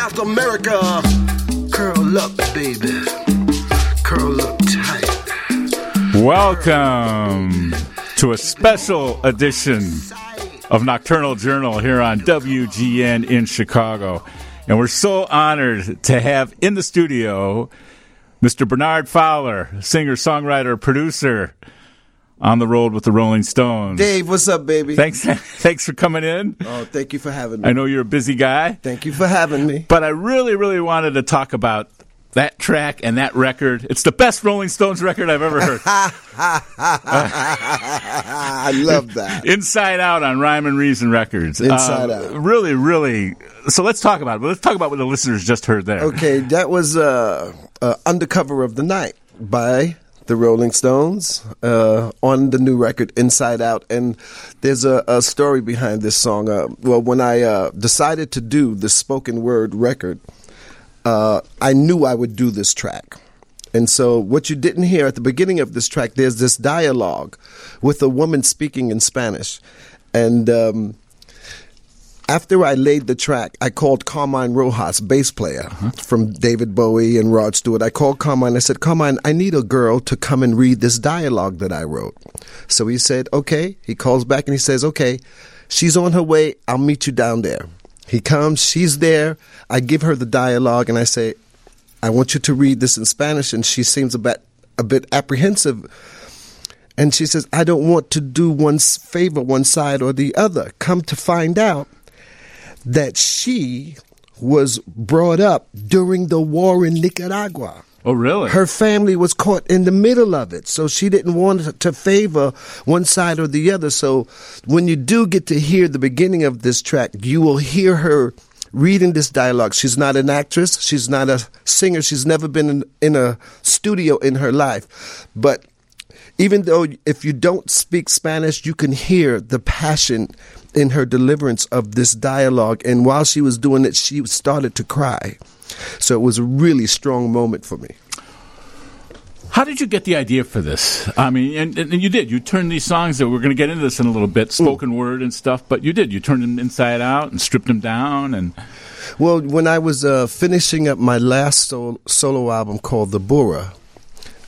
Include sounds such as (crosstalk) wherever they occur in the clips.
South America. Curl up, baby. Curl up tight. Welcome to a special edition of Nocturnal Journal here on WGN in Chicago. And we're so honored to have in the studio Mr. Bernard Fowler, singer, songwriter, producer on the road with the Rolling Stones. Dave, what's up, baby? Thanks, (laughs) thanks for coming in. Oh, thank you for having me. I know you're a busy guy. Thank you for having me. But I really, really wanted to talk about that track and that record. It's the best Rolling Stones record I've ever heard. (laughs) I love that. Inside Out on Rhyme and Reason Records. Inside Uh, Out. Really, really. So let's talk about it. Let's talk about what the listeners just heard there. Okay, that was uh, uh, Undercover of the Night by the Rolling Stones uh, on the new record Inside Out. And there's a, a story behind this song. Uh, well, when I uh, decided to do the spoken word record, uh, I knew I would do this track. And so, what you didn't hear at the beginning of this track, there's this dialogue with a woman speaking in Spanish. And um, after I laid the track, I called Carmine Rojas, bass player uh-huh. from David Bowie and Rod Stewart. I called Carmine. I said, Carmine, I need a girl to come and read this dialogue that I wrote. So he said, okay. He calls back and he says, okay, she's on her way. I'll meet you down there. He comes, she's there. I give her the dialogue and I say, I want you to read this in Spanish. And she seems a bit, a bit apprehensive. And she says, I don't want to do one favor one side or the other. Come to find out that she was brought up during the war in Nicaragua. Oh, really? Her family was caught in the middle of it, so she didn't want to favor one side or the other. So when you do get to hear the beginning of this track, you will hear her reading this dialogue. She's not an actress, she's not a singer, she's never been in, in a studio in her life. But even though if you don't speak Spanish, you can hear the passion in her deliverance of this dialogue. And while she was doing it, she started to cry. So it was a really strong moment for me. How did you get the idea for this? I mean, and, and you did. You turned these songs that we're going to get into this in a little bit, spoken word and stuff. But you did. You turned them inside out and stripped them down. And Well, when I was uh, finishing up my last sol- solo album called The Bura,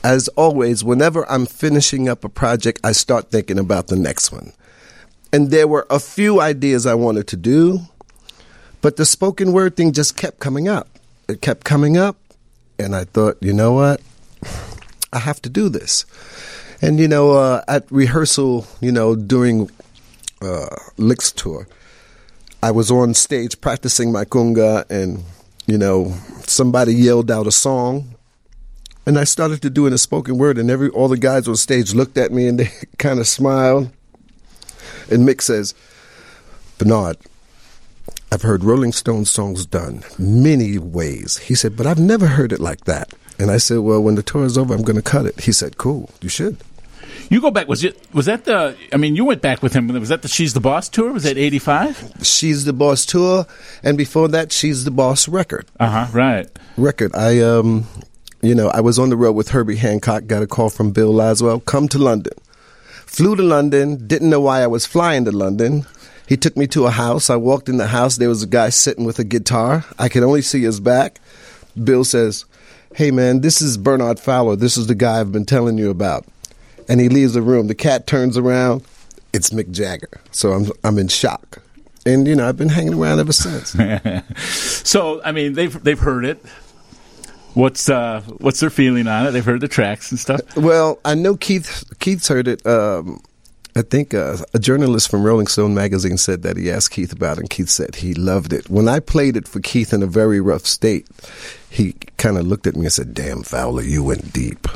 as always, whenever I'm finishing up a project, I start thinking about the next one. And there were a few ideas I wanted to do, but the spoken word thing just kept coming up. It kept coming up, and I thought, you know what? I have to do this. And, you know, uh, at rehearsal, you know, during uh, Licks tour, I was on stage practicing my conga, and you know, somebody yelled out a song, and I started to do it in a spoken word, and every all the guys on stage looked at me and they (laughs) kind of smiled. And Mick says, "Bernard, I've heard Rolling Stones songs done many ways." He said, "But I've never heard it like that." And I said, "Well, when the tour is over, I'm going to cut it." He said, "Cool, you should." you go back. Was it? Was that the? I mean, you went back with him. Was that the She's the Boss tour? Was that eighty five? She's the Boss tour, and before that, She's the Boss record. Uh huh. Right. record. I um, you know, I was on the road with Herbie Hancock. Got a call from Bill Laswell. Come to London. Flew to London. Didn't know why I was flying to London. He took me to a house. I walked in the house. There was a guy sitting with a guitar. I could only see his back. Bill says, "Hey man, this is Bernard Fowler. This is the guy I've been telling you about." And he leaves the room. The cat turns around. It's Mick Jagger. So I'm I'm in shock. And you know, I've been hanging around ever since. (laughs) So I mean, they've they've heard it. What's uh what's their feeling on it? They've heard the tracks and stuff. Well, I know Keith. Keith's heard it. Um, I think uh, a journalist from Rolling Stone magazine said that he asked Keith about it, and Keith said he loved it. When I played it for Keith in a very rough state, he kind of looked at me and said, "Damn, Fowler, you went deep."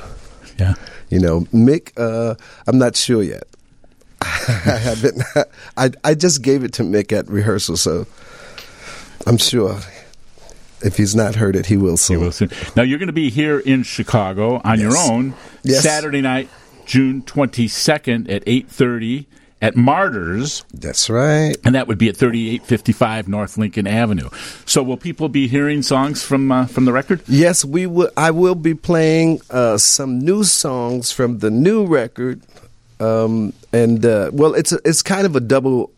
Yeah. You know, Mick. Uh, I'm not sure yet. (laughs) I haven't. (laughs) I I just gave it to Mick at rehearsal, so I'm sure if he's not heard it, he will soon. You will soon. Now you're going to be here in Chicago on your own Yes. Saturday night, June 22nd at 8:30 at Martyrs, That's right. and that would be at 3855 North Lincoln Avenue. So, will people be hearing songs from uh, from the record? Yes, we will. I will be playing uh, some new songs from the new record, um, and uh, well, it's a, it's kind of a double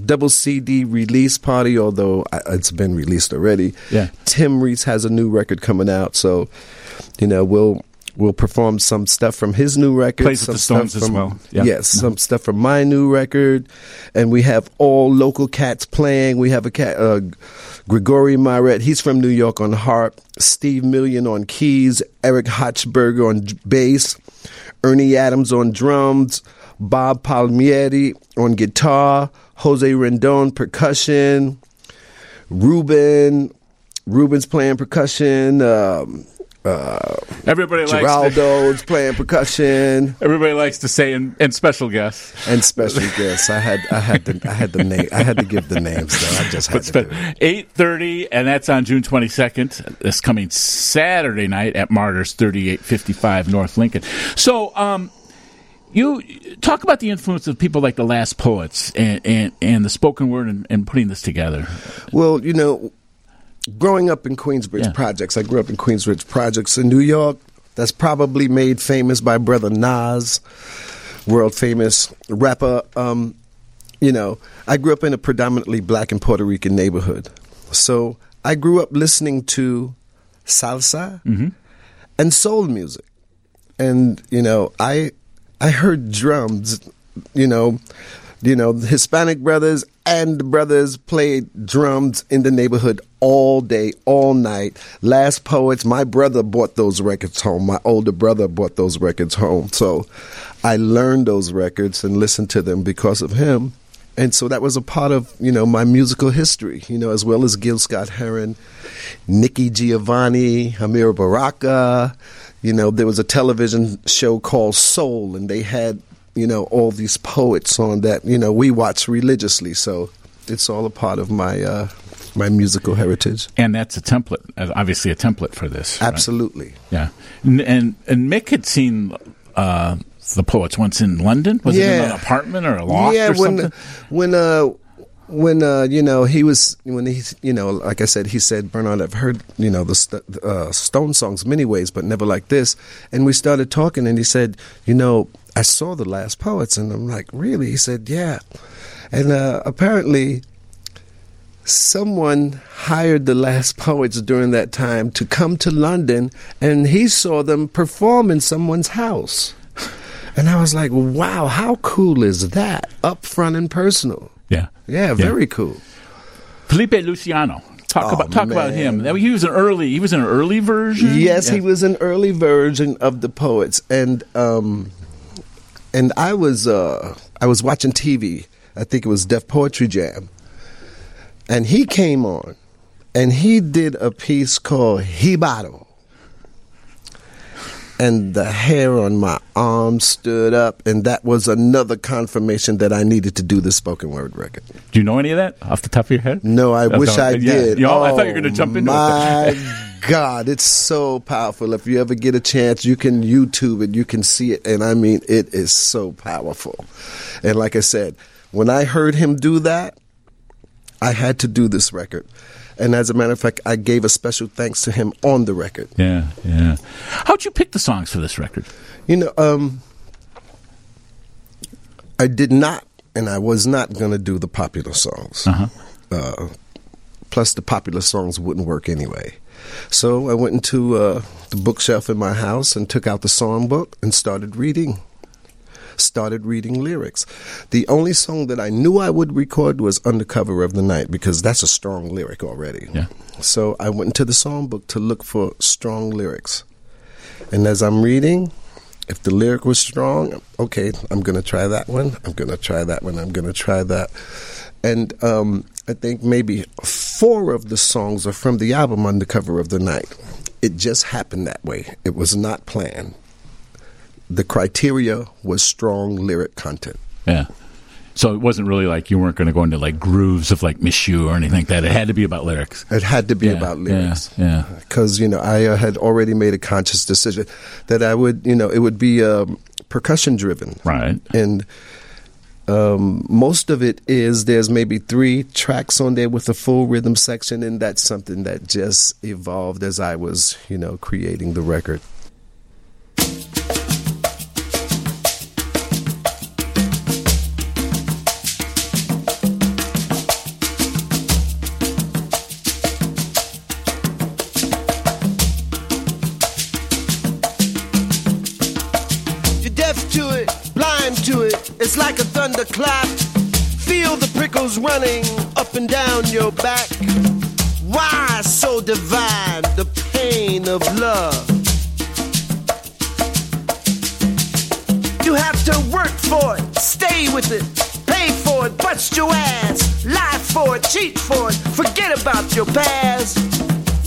double CD release party. Although it's been released already. Yeah. Tim Ries has a new record coming out, so you know we'll. We'll perform some stuff from his new record. Plays some the stuff Stones as from- well. Yeah. Yes, some stuff from my new record, and we have all local cats playing. We have a cat, uh, Grégoire Maret. He's from New York on harp. Steve Million on keys. Eric Hotchberger on bass. Ernie Adams on drums. Bob Palmieri on guitar. Jose Rendon percussion. Ruben. Ruben's playing percussion. Um, Everybody likes to, Geraldo's playing percussion. everybody likes to say and, and special guests. and special guests. I had I had the I had the name I had to give the names though. I just had to. Eight thirty, and that's on June twenty second. This coming Saturday night at Martyrs, thirty eight fifty five North Lincoln. So, um, you talk about the influence of people like the Last Poets and and, and the spoken word and, and putting this together. Well, you know, growing up in Queensbridge Yeah. projects, I grew up in Queensbridge projects in New York. That's probably made famous by brother Nas, world famous rapper. Um, you know, I grew up in a predominantly black and Puerto Rican neighborhood, so I grew up listening to salsa and soul music. and you know i i heard drums you know you know hispanic brothers and brothers played drums in the neighborhood all day all night. Last poets my brother brought those records home. My older brother brought those records home. So i learned those records and listened to them because of him. And so that was a part of you know my musical history you know as well as gil scott heron nikki giovanni amiri baraka you know there was a television show called soul and they had you know all these poets on that you know we watch religiously so it's all a part of my uh my musical heritage And that's a template, uh, obviously a template for this. right? absolutely Yeah, and and, and Mick had seen uh, the poets once in London. Was it in an apartment or a loft yeah or when something? when uh when uh you know he was when he you know like I said he said Bernard I've heard you know the st- uh, Stone songs many ways but never like this and we started talking and he said you know I saw the last poets and I'm like really he said yeah and uh, apparently someone hired the last poets during that time to come to London and he saw them perform in someone's house. And I was like, wow, how cool is that? Up front and personal. Yeah, Yeah, very cool. Felipe Luciano. Talk Oh, about talk about him. He was an early. He was an early version. Yes, Yeah. he was an early version of the poets, and um, and I was uh, I was watching TV. I think it was Def Poetry Jam, and he came on, and he did a piece called Jibaro. And the hair on my arm stood up, and that was another confirmation that I needed to do the spoken word record. Do you know any of that off the top of your head? No, I wish I yeah. did. You know, I thought you Oh, were going to jump into my it. God, it's so powerful. If you ever get a chance, you can YouTube it, you can see it, and I mean, it is so powerful. And like I said, when I heard him do that, I had to do this record. And as a matter of fact, I gave a special thanks to him on the record. Yeah, yeah. How'd you pick the songs for this record? You know, um, I did not, and I was not going to do the popular songs. Uh-huh. Uh, plus, the popular songs wouldn't work anyway. So I went into uh, the bookshelf in my house and took out the songbook and started reading. Started reading lyrics. The only song that I knew I would record was "Undercover of the Night" because that's a strong lyric already. Yeah. So I went into the songbook to look for strong lyrics. And as I'm reading, if the lyric was strong, okay, I'm going to try that one. I'm going to try that one. I'm going to try that. And um, I think maybe four of the songs are from the album Undercover of the Night. It just happened that way. It was not planned. The criteria was strong lyric content. Yeah. So it wasn't really like you weren't going to go into like grooves of like Miss You or anything like that. It had to be about lyrics. It had to be Yeah, about lyrics. yeah. Because, you know, I uh, had already made a conscious decision that I would, you know, it would be um, percussion driven. Right. And Um, most of it is there's maybe three tracks on there with a full rhythm section, and that's something that just evolved as I was, you know, creating the record. Like a thunderclap. Feel the prickles running up and down your back. Why so divine the pain of love? You have to work for it, stay with it, pay for it, bust your ass, lie for it, cheat for it, forget about your past.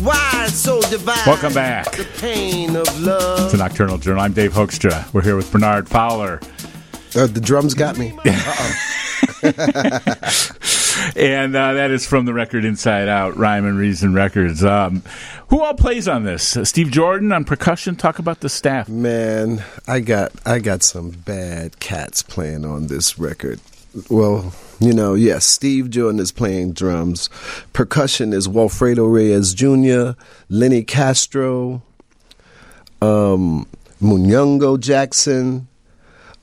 Why so divine? Welcome back. The pain of love. It's a Nocturnal Journal. I'm Dave Hoekstra. We're here with Bernard Fowler. Uh, the drums got me. (laughs) and uh, that is from the record Inside Out, Rhyme and Reason Records. Um, who all plays on this? Uh, Steve Jordan on percussion. Talk about the staff. Man, I got I got some bad cats playing on this record. Well, you know, yes, Steve Jordan is playing drums. Percussion is Walfredo Reyes Jr., Lenny Castro, um, Munyungo Jackson,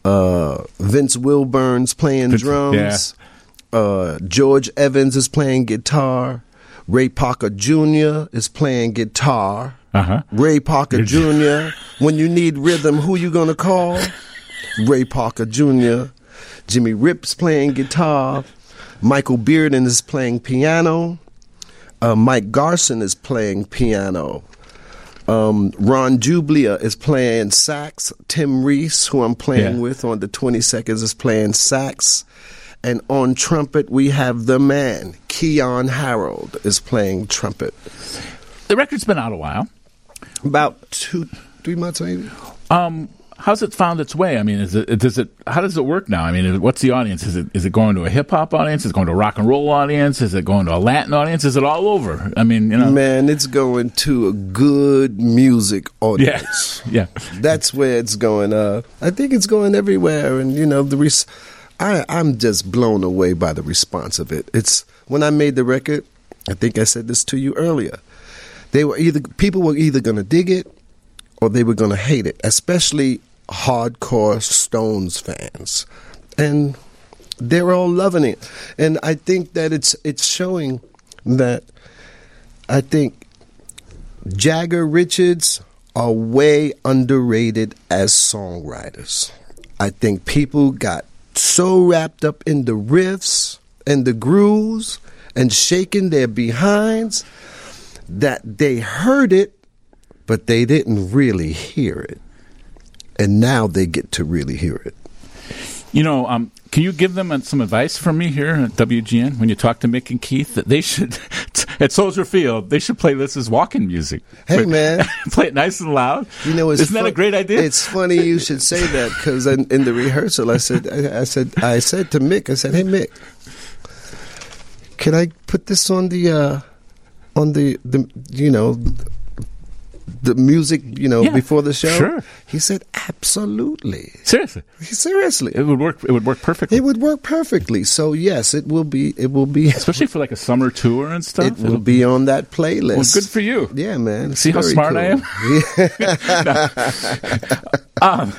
uh, Vince Wilburn's playing drums. Uh, George Evans is playing guitar. Ray Parker Jr. is playing guitar. Uh huh. Ray Parker Jr. when you need rhythm, who you gonna call? Ray Parker Jr. Jimmy Rip's playing guitar. Michael Bearden is playing piano. Uh, Mike Garson is playing piano. Um, Ron Dziubla is playing sax. Tim Ries, who I'm playing Yeah. with on the 20 seconds, is playing sax. And on trumpet, we have the man, Keyon Harrold, is playing trumpet. The record's been out a while. About two, three months maybe. Um, how's it found its way? I mean, is it does it? How does it work now? I mean, what's the audience? Is it is it going to a hip hop audience? Is it going to a rock and roll audience? Is it going to a Latin audience? Is it all over? I mean, you know, Man, it's going to a good music yeah, audience. (laughs) yeah. That's where it's going. Uh, I think it's going everywhere, and you know the. Res- I I'm just blown away by the response of it. It's when I made the record. I think I said this to you earlier. They were either people were either going to dig it or they were going to hate it, especially hardcore Stones fans, and they're all loving it. And I think that it's it's showing that I think Jagger Richards are way underrated as songwriters. I think people got so wrapped up in the riffs and the grooves and shaking their behinds that they heard it, but they didn't really hear it. And now they get to really hear it. You know, um, can you give them uh, some advice from me here at WGN when you talk to Mick and Keith that they should (laughs) at Soldier Field they should play this as walking music? Hey, man. (laughs) play it nice and loud. You know, it's isn't that a great idea? It's funny you should say that because in, in the rehearsal, I said, I, I said, I said to Mick, I said, "Hey, Mick, can I put this on the, uh, on the, the, you know, the music, you know, Yeah, before the show?" sure. He said, "Absolutely." Seriously, Seriously, it would work. It would work perfectly. it would work perfectly. So yes, it will be. It will be. especially for like a summer tour and stuff. It will be on that playlist. Well, good for you. Yeah, man. See how smart I cool. am? (laughs) (laughs) (laughs) Um,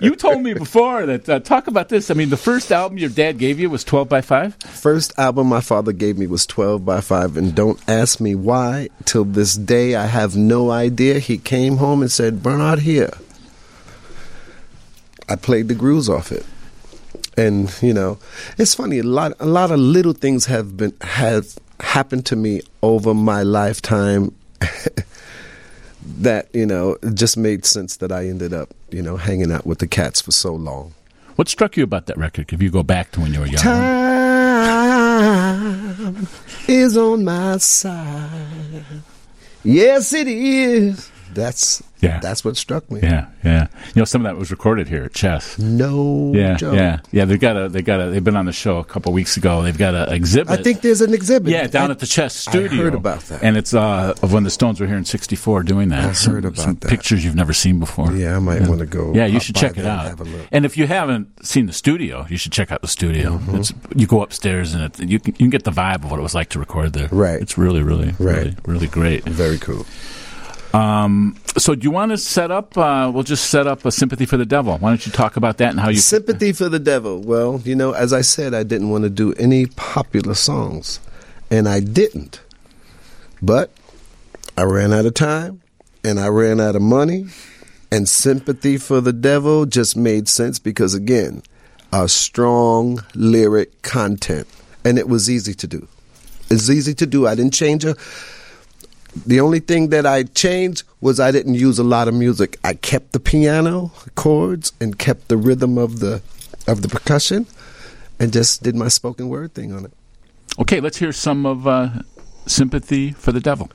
you told me before that uh, talk about this. I mean, the first album your dad gave you was twelve by five. First album my father gave me was 12 by 5, and don't ask me why. Till this day, I have no idea. He came home and said, Bernard, here. I played the grooves off it. And, you know, it's funny, a lot, a lot of little things have been, have happened to me over my lifetime (laughs) that, you know, it just made sense that I ended up, you know, hanging out with the cats for so long. What struck you about that record? If you go back to when you were young, Time is on my side. Yes, it is. That's Yeah. that's what struck me. Yeah, yeah. You know, some of that was recorded here at Chess. No Yeah, joke. yeah, yeah. They've got a, they got a, they've been on the show a couple weeks ago. They've got a exhibit. I think there's an exhibit. Yeah, down I- at the Chess I Studio. heard about that. and it's uh, of when the Stones were here in '64 doing that. I Some- heard about some that. Pictures you've never seen before. Yeah, I might want to go. Yeah, you should check it and out. Have a look. And if you haven't seen the studio, you should check out the studio. Mm-hmm. It's, you go upstairs and it, you can you can get the vibe of what it was like to record there. Right. It's really, really, really, really great. Very cool. Um, so, do you want to set up? Uh, we'll just set up a sympathy for the devil. Why don't you talk about that and how you? Sympathy for the devil. Well, you know, as I said, I didn't want to do any popular songs, and I didn't. But I ran out of time, and I ran out of money, and sympathy for the devil just made sense because, again, a strong lyric content, and it was easy to do. It's easy to do. I didn't change a. The only thing that I changed was I didn't use a lot of music. I kept the piano chords and kept the rhythm of the of the percussion, and just did my spoken word thing on it. Okay, let's hear some of uh, sympathy for the devil.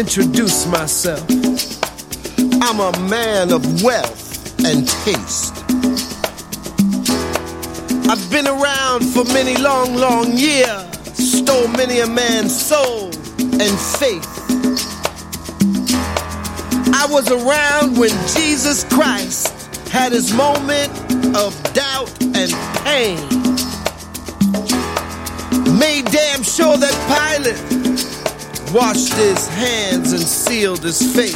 Introduce myself. I'm a man of wealth and taste. I've been around for many long, long years, stole many a man's soul and faith. I was around when Jesus Christ had his moment of doubt and pain. Made damn sure that Pilate washed his hands and sealed his fate.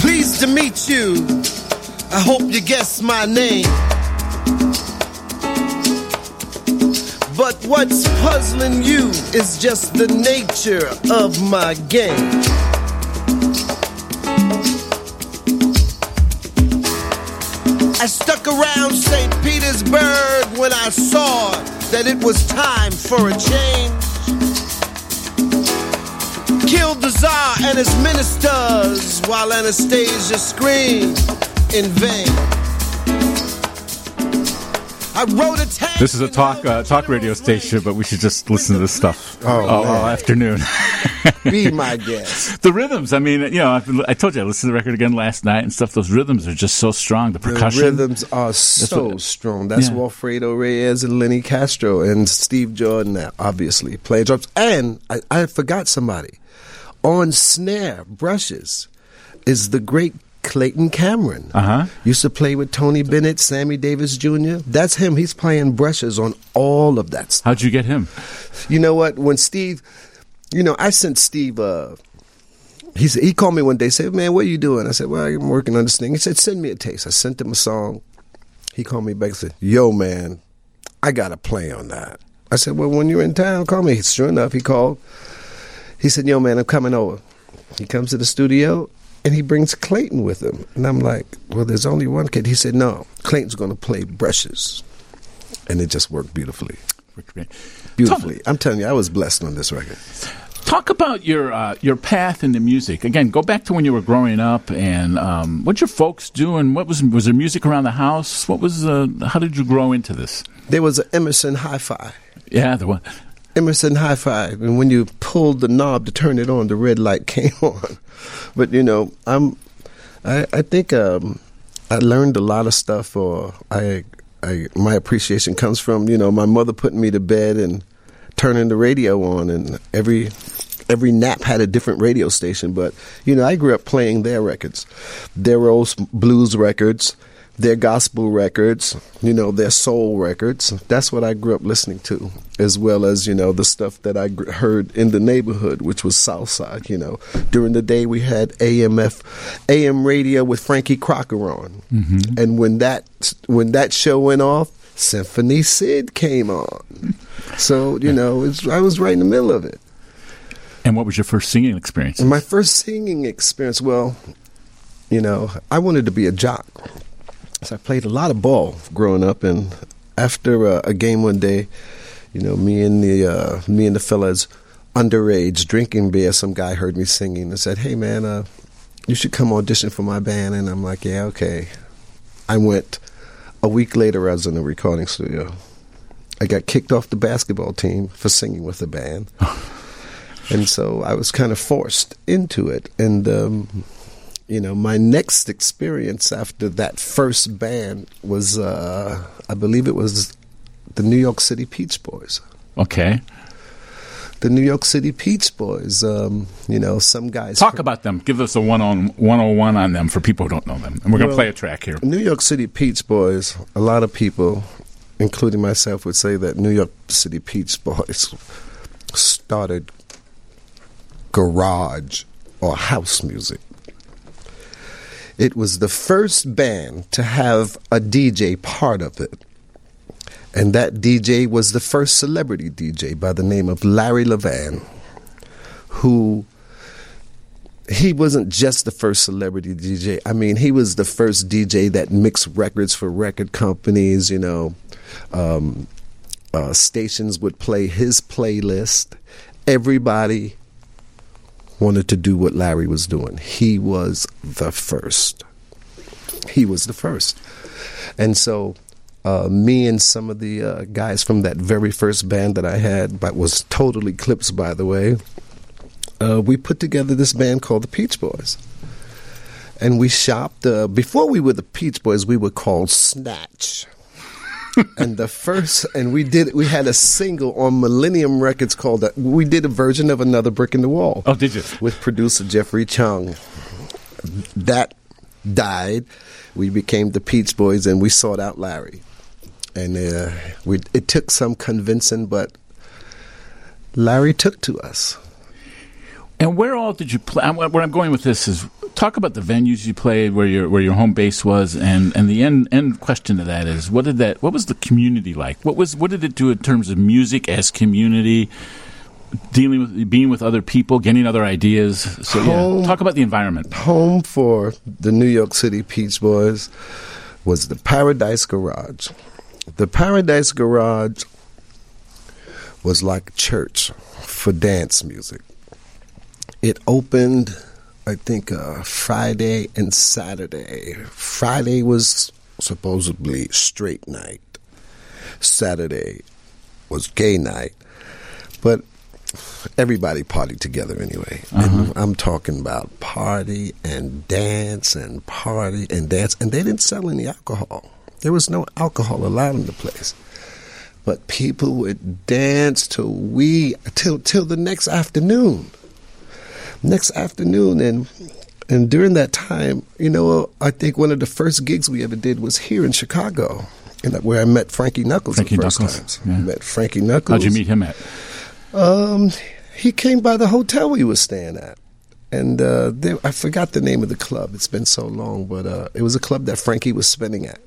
Pleased to meet you. I hope you guess my name. But what's puzzling you is just the nature of my game. When I saw that it was time for a change. Killed the Tsar and his ministers while Anastasia screamed in vain. I wrote a tank This is a talk uh, talk radio station, but we should just listen to this stuff Oh, all, all afternoon. (laughs) Be my (laughs) guest. the rhythms. I mean, you know, I've, I told you I listened to the record again last night and stuff. Those rhythms are just so strong. The The percussion. rhythms are so what- strong. That's Yeah. Walfredo Reyes and Lenny Castro and Steve Jordan, obviously playing drums. And I, I forgot somebody. On snare, brushes, is the great Clayton Cameron. Uh-huh. Used to play with Tony Bennett, Sammy Davis Jr. That's him. He's playing brushes on all of that stuff. How'd you get him? You know what? When Steve, you know, I sent Steve. Uh, he said he called me one day. Said, "Man, what are you doing?" I said, "Well, I'm working on this thing." He said, "Send me a taste." I sent him a song. He called me back and said, "Yo, man, I got to play on that." I said, "Well, when you're in town, call me." Sure enough, he called. He said, "Yo, man, I'm coming over." He comes to the studio and he brings Clayton with him, and I'm like, "Well, there's only one kid." He said, "No, Clayton's going to play brushes," and it just worked beautifully. Beautifully. I'm telling you, I was blessed on this record. Talk about your uh, your path into music. Again, go back to when you were growing up, and um, what your folks doing. what was was there music around the house? What was uh, how did you grow into this? There was an Emerson Hi-Fi. Yeah, the one. Emerson high five, and when you pulled the knob to turn it on, the red light (laughs) came on. But you know, I'm, I, I think um, I learned a lot of stuff, or I, I, my appreciation comes from you know my mother putting me to bed and turning the radio on, and every every nap had a different radio station. But you know, I grew up playing their records, their old blues records, their gospel records, you know, their soul records. That's what I grew up listening to, as well as, you know, the stuff that I gr- heard in the neighborhood, which was Southside, you know. During the day, we had AMF, AM radio with Frankie Crocker on. Mm-hmm. And when that, when that show went off, Symphony Sid came on. So, you know, it's, I was right in the middle of it. And what was your first singing experience? My first singing experience, well, you know, I wanted to be a jock. So I played a lot of ball growing up, and after uh, a game one day, you know, me and the uh, me and the fellas underage drinking beer. Some guy heard me singing and said, "Hey man, uh, you should come audition for my band." And I'm like, "Yeah, okay." I went. A week later, I was in the recording studio. I got kicked off the basketball team for singing with the band, (laughs) and so I was kind of forced into it. And um, you know, my next experience after that first band was, uh, I believe it was the New York City Peach Boys. Okay. The New York City Peach Boys. Um, you know, some guys talk about them. Give us a one on one on one on them for people who don't know them, and we're going to play a track here. New York City Peach Boys. A lot of people, including myself, would say that New York City Peach Boys started garage or house music. It was the first band to have a DJ part of it. And that DJ was the first celebrity DJ by the name of Larry Levan, who he wasn't just the first celebrity DJ. I mean, he was the first DJ that mixed records for record companies, you know. Um, uh, stations would play his playlist. Everybody wanted to do what Larry was doing. He was the first. He was the first. And so uh, me and some of the uh, guys from that very first band that I had, but was totally Clips, by the way, uh, we put together this band called the Peach Boys. And we shopped. Uh, before we were the Peach Boys, we were called Snatch. And the first, and we did, we had a single on Millennium Records called, we did a version of Another Brick in the Wall. Oh, did you? With producer Jeffrey Chung. That died. We became the Peach Boys and we sought out Larry and uh, we, it took some convincing, but Larry took to us. And where all did you play? Where I'm going with this is talk about the venues you played, where your where your home base was, and, and the end end question to that is what did that what was the community like? What was what did it do in terms of music as community? Dealing with being with other people, getting other ideas. So home, yeah, talk about the environment. Home for the New York City Peach Boys was the Paradise Garage. The Paradise Garage was like church for dance music. It opened, I think, uh, Friday and Saturday. Friday was supposedly straight night. Saturday was gay night. But everybody partied together anyway. Uh-huh. I'm talking about party and dance and party and dance. And they didn't sell any alcohol. There was no alcohol allowed in the place. But people would dance till we till till the next afternoon. Next afternoon and and during that time, you know, I think one of the first gigs we ever did was here in Chicago, where I met Frankie Knuckles Frankie the first Knuckles, time. Yeah. Met Frankie Knuckles. How'd you meet him at? Um, he came by the hotel we were staying at. And uh, there, I forgot the name of the club. It's been so long, but uh, it was a club that Frankie was spinning at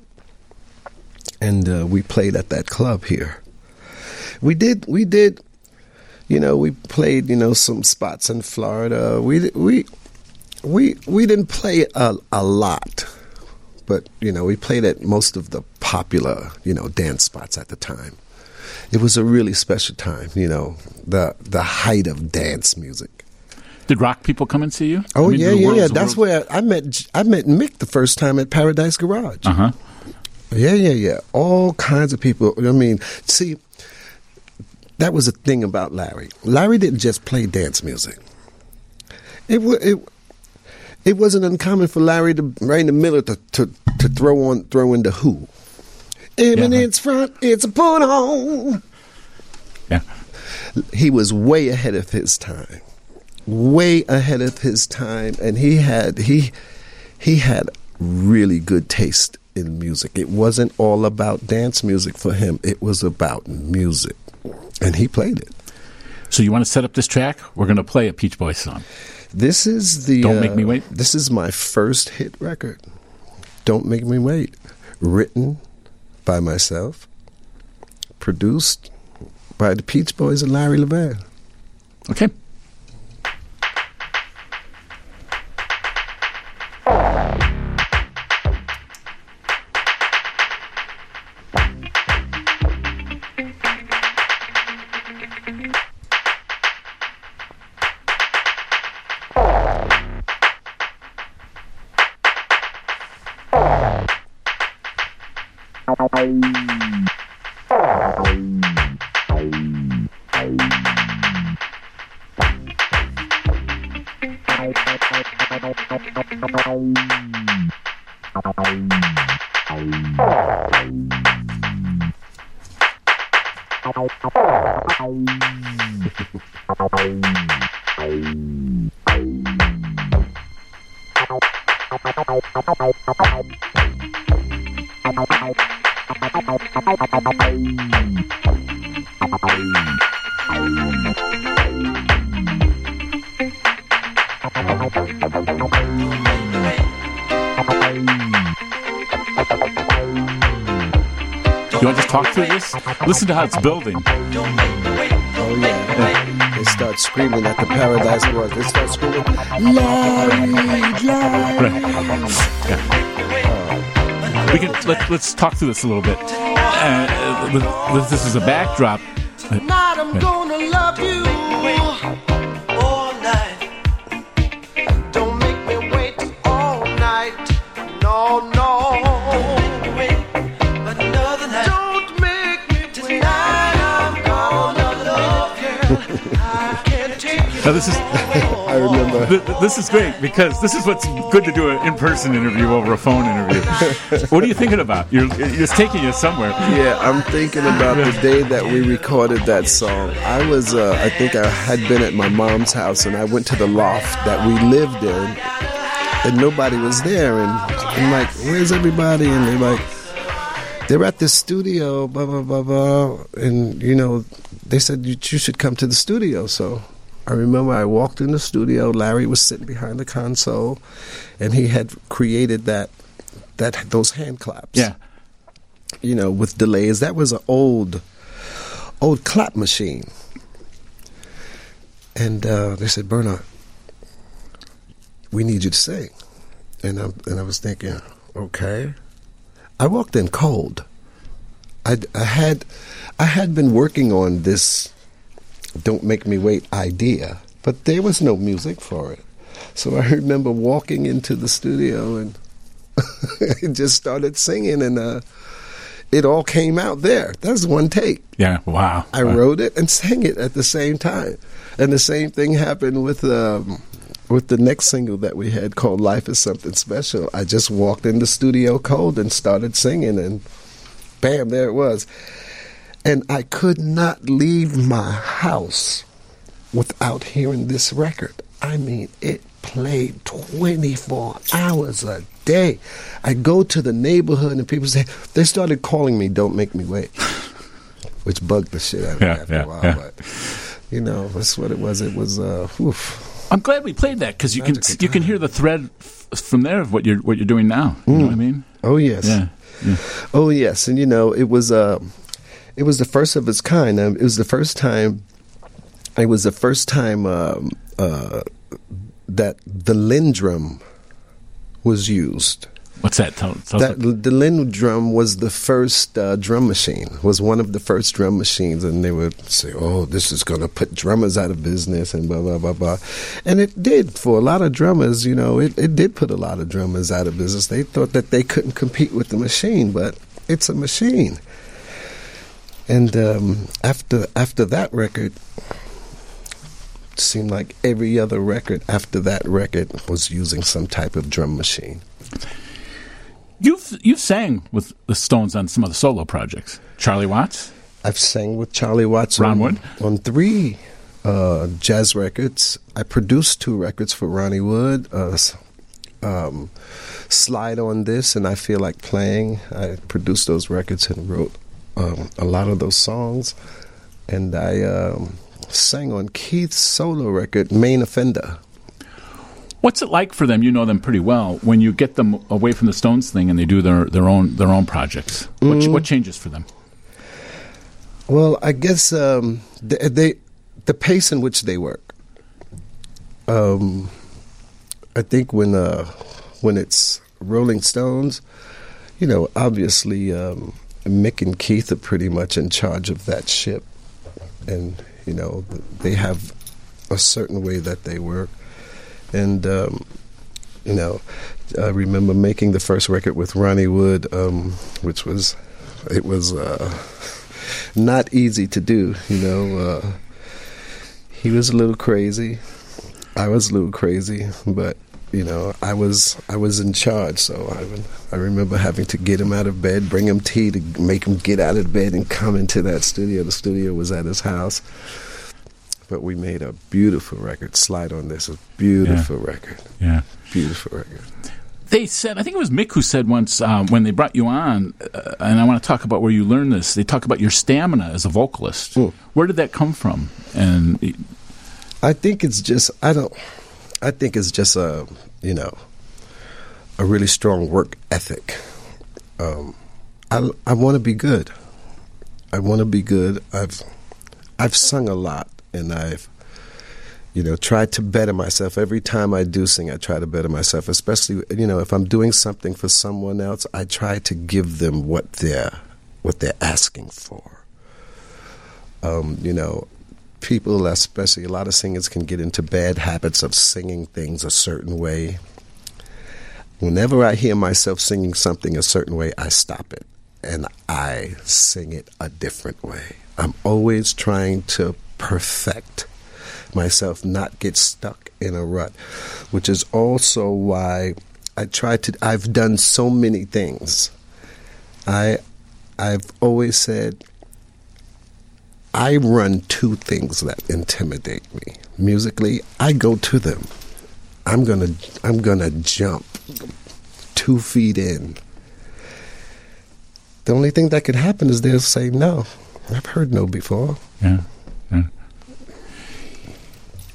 and uh, we played at that club here. We did, we did, you know, we played, you know, some spots in Florida. We we we we didn't play a, a lot, but you know, we played at most of the popular, you know, dance spots at the time. It was a really special time, you know, the the height of dance music. Did rock people come and see you? Oh I mean, yeah, yeah, yeah. That's where I met. I met Mick the first time at Paradise Garage. Uh huh. Yeah, yeah, yeah. All kinds of people. I mean, see, that was the thing about Larry. Larry didn't just play dance music. It it it wasn't uncommon for Larry to the middle to to, to throw on throw in the Who. Eminence yeah. front, it's a put on. Yeah, he was way ahead of his time, way ahead of his time, and he had he he had really good taste in music. It wasn't all about dance music for him, it was about music. And he played it. So you want to set up this track? We're going to play a Peach Boys song. This is the Don't uh, Make Me Wait. This is my first hit record. Don't Make Me Wait. Written by myself, produced by the Peach Boys and Larry Levan. Okay. You want to just talk through this? Listen to how it's building. Oh yeah. Start screaming at the Paradise Boys. They start screaming, Larry, Larry. We can let, let's talk through this a little bit. Uh, with, with this is a backdrop. Tonight I'm gonna love you Now this is (laughs) I remember. th- th- this is great because this is what's good to do an in-person interview over a phone interview. (laughs) what are you thinking about? You're, you're just taking you somewhere. Yeah, I'm thinking about the day that we recorded that song. I was, uh, I think I had been at my mom's house and I went to the loft that we lived in and nobody was there. And I'm like, where's everybody? And they're like, they're at the studio, blah, blah, blah, blah. And, you know, they said, you, you should come to the studio. So I remember I walked in the studio. Larry was sitting behind the console and he had created that, that those hand claps Yeah. you know, with delays. That was an old, old clap machine. And uh, they said, Bernard, we need you to sing. And I, and I was thinking, okay. I walked in cold. I, I had I had been working on this "Don't Make Me Wait" idea, but there was no music for it. So I remember walking into the studio and (laughs) just started singing, and uh, it all came out there. That's one take. Yeah. Wow. I Uh, wrote it and (laughs) sang it at the same time, and the same thing happened with um, with the next single that we had called "Life Is Something Special." I just walked in the studio cold and started singing, and bam, there it was. And I could not leave my house without hearing this record. I mean, it played 24 hours a day. I go to the neighborhood and people say, they started calling me Don't Make Me Wait, (laughs) which bugged the shit out of me Yeah, after yeah, a while. yeah. But, you know, that's what it was. It was, uh, oof. I'm glad we played that because you can Magical you can hear the thread f- from there of what you're what you're doing now. You know what I mean? Oh, yes. Yeah. yeah. Oh yes, and you know it was uh, it was the first of its kind. Um, it was the first time. It was the first time um, uh, that the LinnDrum was used. What's that? Tell, tell That the LinnDrum was the first uh, drum machine. Was one of the first drum machines, and they would say, "Oh, this is going to put drummers out of business," and blah blah blah blah. And it did for a lot of drummers. You know, it, it did put a lot of drummers out of business. They thought that they couldn't compete with the machine, but it's a machine. And um, after after that record, it seemed like every other record after that record was using some type of drum machine. You've you've sang with the Stones on some of the solo projects. Charlie Watts. I've sang with Charlie Watts Ron on, Wood? on three uh, jazz records. I produced two records for Ronnie Wood. Uh, um, Slide on this, and I feel like playing. I produced those records and wrote um, a lot of those songs, and I um, sang on Keith's solo record, Main Offender. What's it like for them? You know them pretty well. When you get them away from the Stones thing and they do their, their own their own projects, what, Mm. what changes for them? Well, I guess um, they, they the pace in which they work. Um, I think when uh, when it's Rolling Stones, you know, obviously um, Mick and Keith are pretty much in charge of that ship, and you know they have a certain way that they work, and um, you know, I remember making the first record with Ronnie Wood, um, which was it was uh, not easy to do. You know, uh, he was a little crazy. I was a little crazy, but you know, I was I was in charge, so I I remember having to get him out of bed, bring him tea to make him get out of bed and come into that studio. The studio was at his house, but we made a beautiful record. Slide on this, a beautiful Yeah. record, Yeah. beautiful record. They said, I think it was Mick who said once um, when they brought you on, uh, and I want to talk about where you learned this. They talk about your stamina as a vocalist. Mm. Where did that come from? And I think it's just I don't. I think it's just a you know a really strong work ethic. Um, I I want to be good. I want to be good. I've I've sung a lot and I've you know tried to better myself every time I do sing. I try to better myself, especially you know if I'm doing something for someone else. I try to give them what they're what they're asking for. Um, you know, people, especially a lot of singers, can get into bad habits of singing things a certain way. Whenever I hear myself singing something a certain way, I stop it and I sing it a different way. I'm always trying to perfect myself, not get stuck in a rut, which is also why I try to. I've done so many things. I, I've always said I run two things that intimidate me. Musically, I go to them. I'm gonna I'm gonna jump two feet in. The only thing that could happen is they'll say no. I've heard no before. yeah, yeah.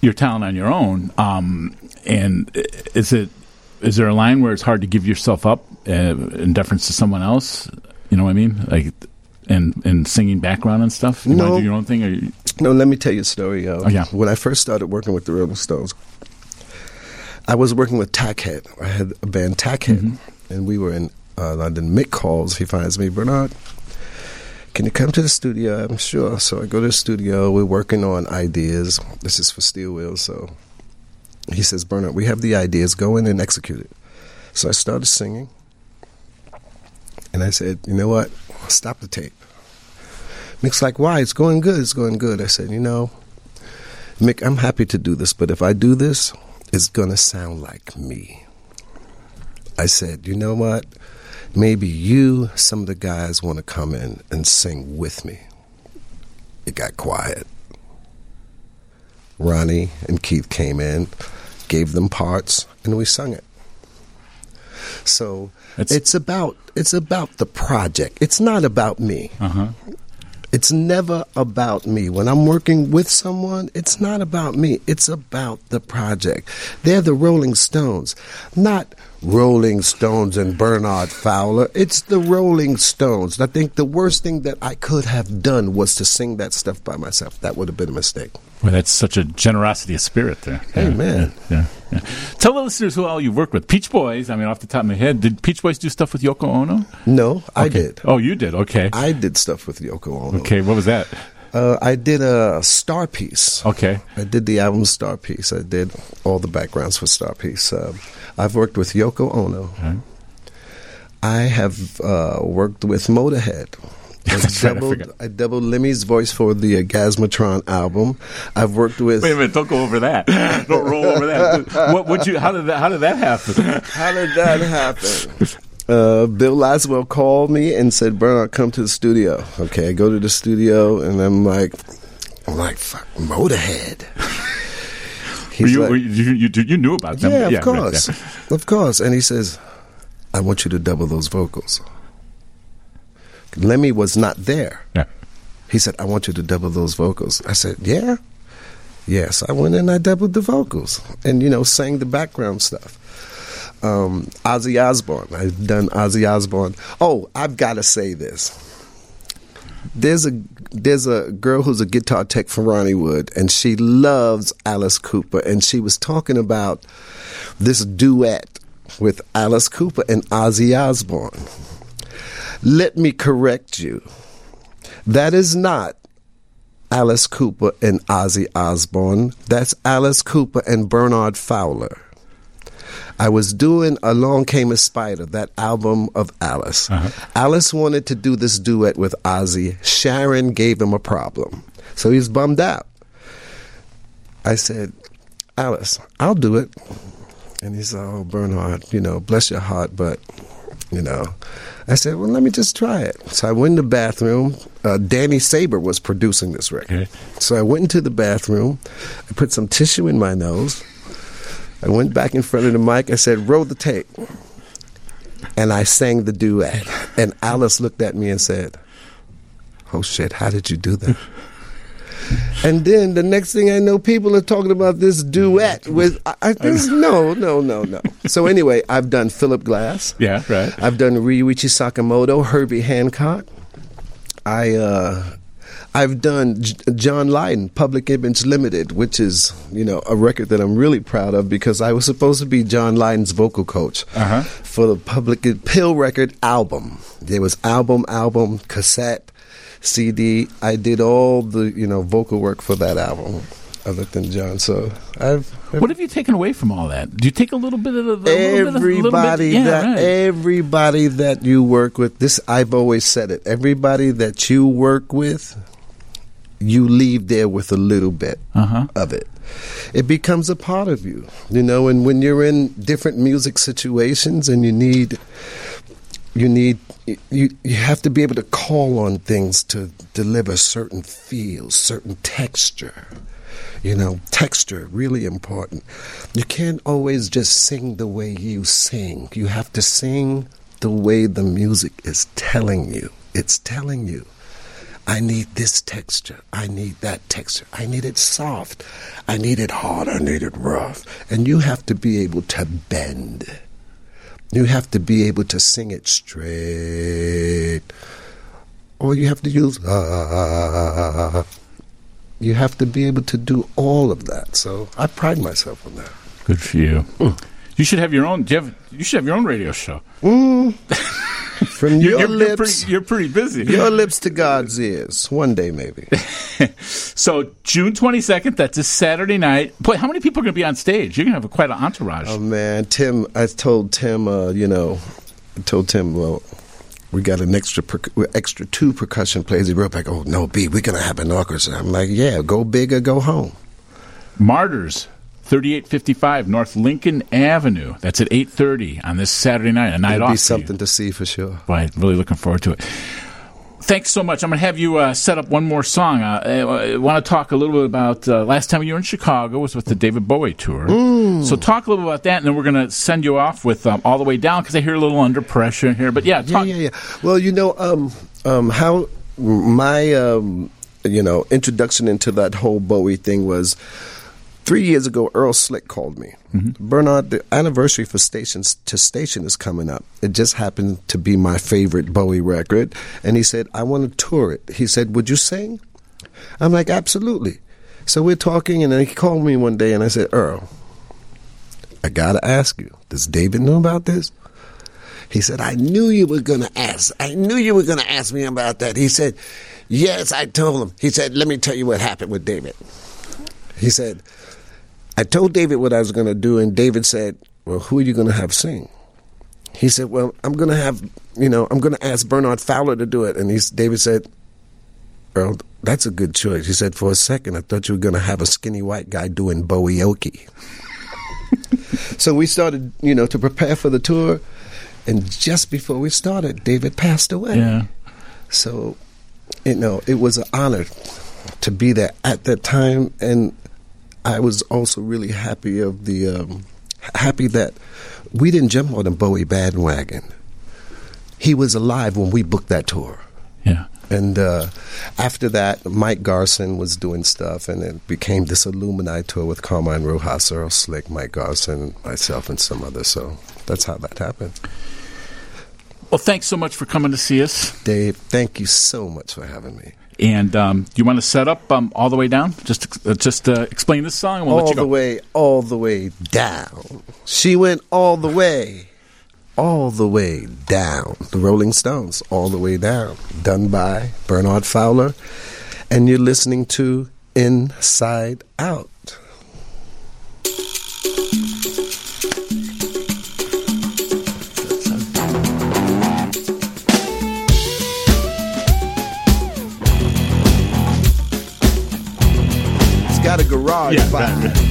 your talent on your own. Um, and is it is there a line where it's hard to give yourself up uh, in deference to someone else? You know what I mean? Like, and and singing background and stuff. You No. want to do your own thing, or you, No, let me tell you a story. Uh, Oh, yeah. When I first started working with the Rolling Stones, I was working with Tackhead. I had a band Tackhead, Mm-hmm. and we were in uh, London. Mick calls. He finds me, Bernard. Can you come to the studio? I'm sure. So I go to the studio. We're working on ideas. This is for Steel Wheels. So he says, Bernard, we have the ideas. Go in and execute it. So I started singing. And I said, you know what? Stop the tape. Mick's like, why? It's going good. It's going good. I said, you know, Mick, I'm happy to do this, but if I do this, it's going to sound like me. I said, you know what? Maybe you, some of the guys want to come in and sing with me. It got quiet. Ronnie and Keith came in, gave them parts, and we sung it. So It's- it's about it's about the project. It's not about me. uh huh. It's never about me. When I'm working with someone, it's not about me. It's about the project. They're the Rolling Stones, not Rolling Stones and Bernard Fowler. It's the Rolling Stones. I think the worst thing that I could have done was to sing that stuff by myself. That would have been a mistake. Well, that's such a generosity of spirit there. Hey, man. Yeah, yeah. Tell the listeners who all you've worked with. Peech Boys. I mean, off the top of my head, did Peech Boys do stuff with Yoko Ono? No, I Okay. did. Oh, you did. Okay. I did stuff with Yoko Ono. okay. What was that? Uh, I did a Starpeace. Okay. I did the album Starpeace. I did all the backgrounds for Starpeace. Uh, I've worked with Yoko Ono. Okay. I have uh, worked with Motorhead. I (laughs) That's right, I doubled. I doubled Lemmy's voice for the uh, Orgasmatron album. I've worked with. Wait a minute! Don't go over that. don't roll over that. (laughs) What would you? How did that? How did that happen? How did that happen? (laughs) Uh, Bill Laswell called me and said, "Bernard, come to the studio." Okay, I go to the studio and I'm like, I'm like, "Fuck, Motorhead." (laughs) Were you, like- were you, you, you, knew about them? Yeah, right, of course. yeah. Of course. And he says, I want you to double those vocals. Lemmy was not there. Yeah. He said, I want you to double those vocals. I said, Yeah. Yes, I went and I doubled the vocals and, you know, sang the background stuff. Um, Ozzy Osbourne. I've done Ozzy Osbourne. Oh, I've got to say this. There's a there's a girl who's a guitar tech for Ronnie Wood, and she loves Alice Cooper, and she was talking about this duet with Alice Cooper and Ozzy Osbourne. Let me correct you. That is not Alice Cooper and Ozzy Osbourne. That's Alice Cooper and Bernard Fowler. I was doing Along Came a Spider, that album of Alice. Alice wanted to do this duet with Ozzy. Sharon gave him a problem. So he's bummed out. I said, Alice, I'll do it. And he said, Oh, Bernard, you know, bless your heart, but, you know. I said, Well, let me just try it. So I went in the bathroom. Uh, Danny Saber was producing this record. Okay. So I went into the bathroom. I put some tissue in my nose. I went back in front of the mic. I said, Roll the tape. And I sang the duet. And Alice looked at me and said, Oh shit, how did you do that? And then the next thing I know, people are talking about this duet with. I, I, this, no, no, no, no. So anyway, I've done Philip Glass. Yeah, right. I've done Ryuichi Sakamoto, Herbie Hancock. I uh, I've done J- John Lydon, Public Image Limited, which is you know a record that I'm really proud of because I was supposed to be John Lydon's vocal coach Uh-huh. for the Public Pill record album. There was album, album, cassette, CD. I did all the you know vocal work for that album, other than John. So I've What have you taken away from all that? Do you take a little bit of the little bit of- bit- everybody yeah, that right. everybody that you work with this i've always said it everybody that you work with you leave there with a little bit Uh-huh. of it. It becomes a part of you you know and when you're in different music situations and you need you need you you have to be able to call on things to deliver certain feels certain texture you know texture really important. You can't always just sing the way you sing. You have to sing the way the music is telling you. It's telling you I need this texture. I need that texture. I need it soft. I need it hard. I need it rough. And you have to be able to bend. You have to be able to sing it straight. Or you have to use ah, ah, ah, ah. You have to be able to do all of that. So I pride myself on that. Good for you. Mm. You should have your own. You, have, you should have your own radio show. (laughs) From You're, your you're, you're lips, pretty, you're pretty busy. your lips to God's ears. One day, maybe. (laughs) So June twenty second. That's a Saturday night. Boy, how many people are going to be on stage? You're going to have a, quite an entourage. Oh man, Tim! I told Tim, uh, you know, I told Tim, well, we got an extra perc- extra two percussion players. He wrote back, oh no, B, we're gonna have an orchestra. I'm like, yeah, go big or go home. Martyrs. 3855 North Lincoln Avenue. That's at 8:30 on this Saturday night. A night It'll off. be something to see for sure. Boy, really looking forward to it. Thanks so much. I'm going to have you uh, set up one more song. Uh, I, want to talk a little bit about uh, last time you were in Chicago was with the David Bowie tour. So talk a little bit about that, and then we're going to send you off with um, All the Way Down because I hear a little under pressure here. But yeah, Yeah, talk, yeah, yeah. Well, you know, um, um, how my um, you know introduction into that whole Bowie thing was three years ago. Earl Slick called me. Mm-hmm. Bernard, the anniversary for Stations to Station is coming up. It just happened to be my favorite Bowie record, and he said, "I want to tour it." He said, "Would you sing?" I'm like, "Absolutely." So we're talking, and then he called me one day, and I said, "Earl, I gotta ask you, does David know about this?" He said, I knew you were going to ask. I knew you were going to ask me about that. He said, Yes, I told him. He said, Let me tell you what happened with David. He said, I told David what I was going to do, and David said, Well, who are you going to have sing? He said, Well, I'm going to have, you know, I'm going to ask Bernard Fowler to do it. And he's, David said, Earl, that's a good choice. He said, For a second, I thought you were going to have a skinny white guy doing Bowie Okie. (laughs) so we started, you know, to prepare for the tour. And just before we started, David passed away. yeah. So, you know, it was an honor to be there at that time, and I was also really happy of the um, happy that we didn't jump on the Bowie bandwagon. He was alive when we booked that tour. Yeah. And uh, after that, Mike Garson was doing stuff, and it became this Illuminati tour with Carmine Rojas, Earl Slick, Mike Garson, myself, and some others. So that's how that happened. Well, thanks so much for coming to see us. Dave, thank you so much for having me. And um, do you want to set up um, all the way down? Just uh, just uh, explain this song, and we'll let all you go. the way, all the way down. She went all the way, all the way down. The Rolling Stones, all the way down. Done by Bernard Fowler. And you're listening to Inside Out. not a garage yeah, vibe.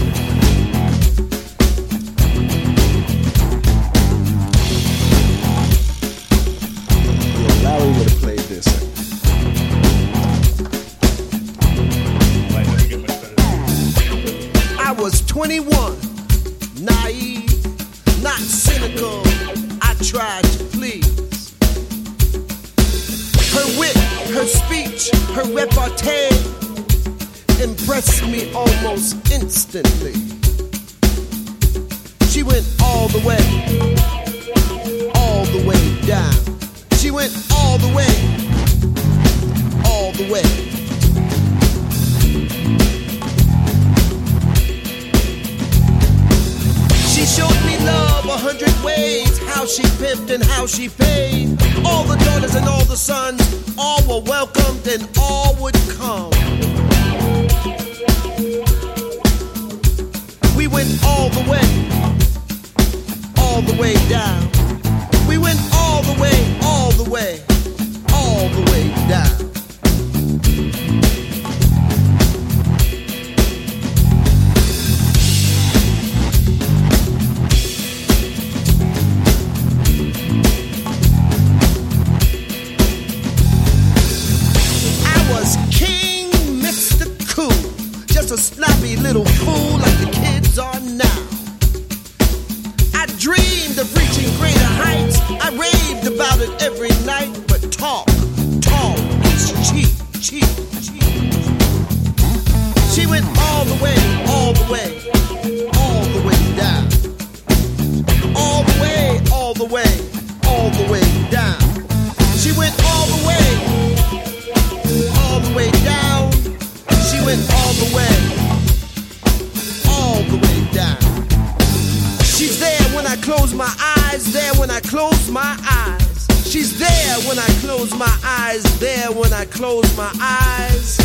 close my eyes.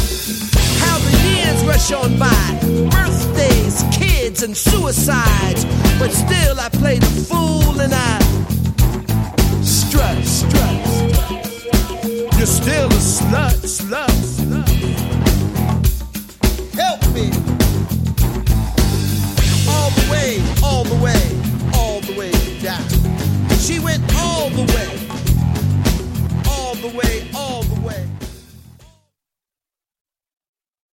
How the years rush on by, birthdays, kids, and suicides, but still.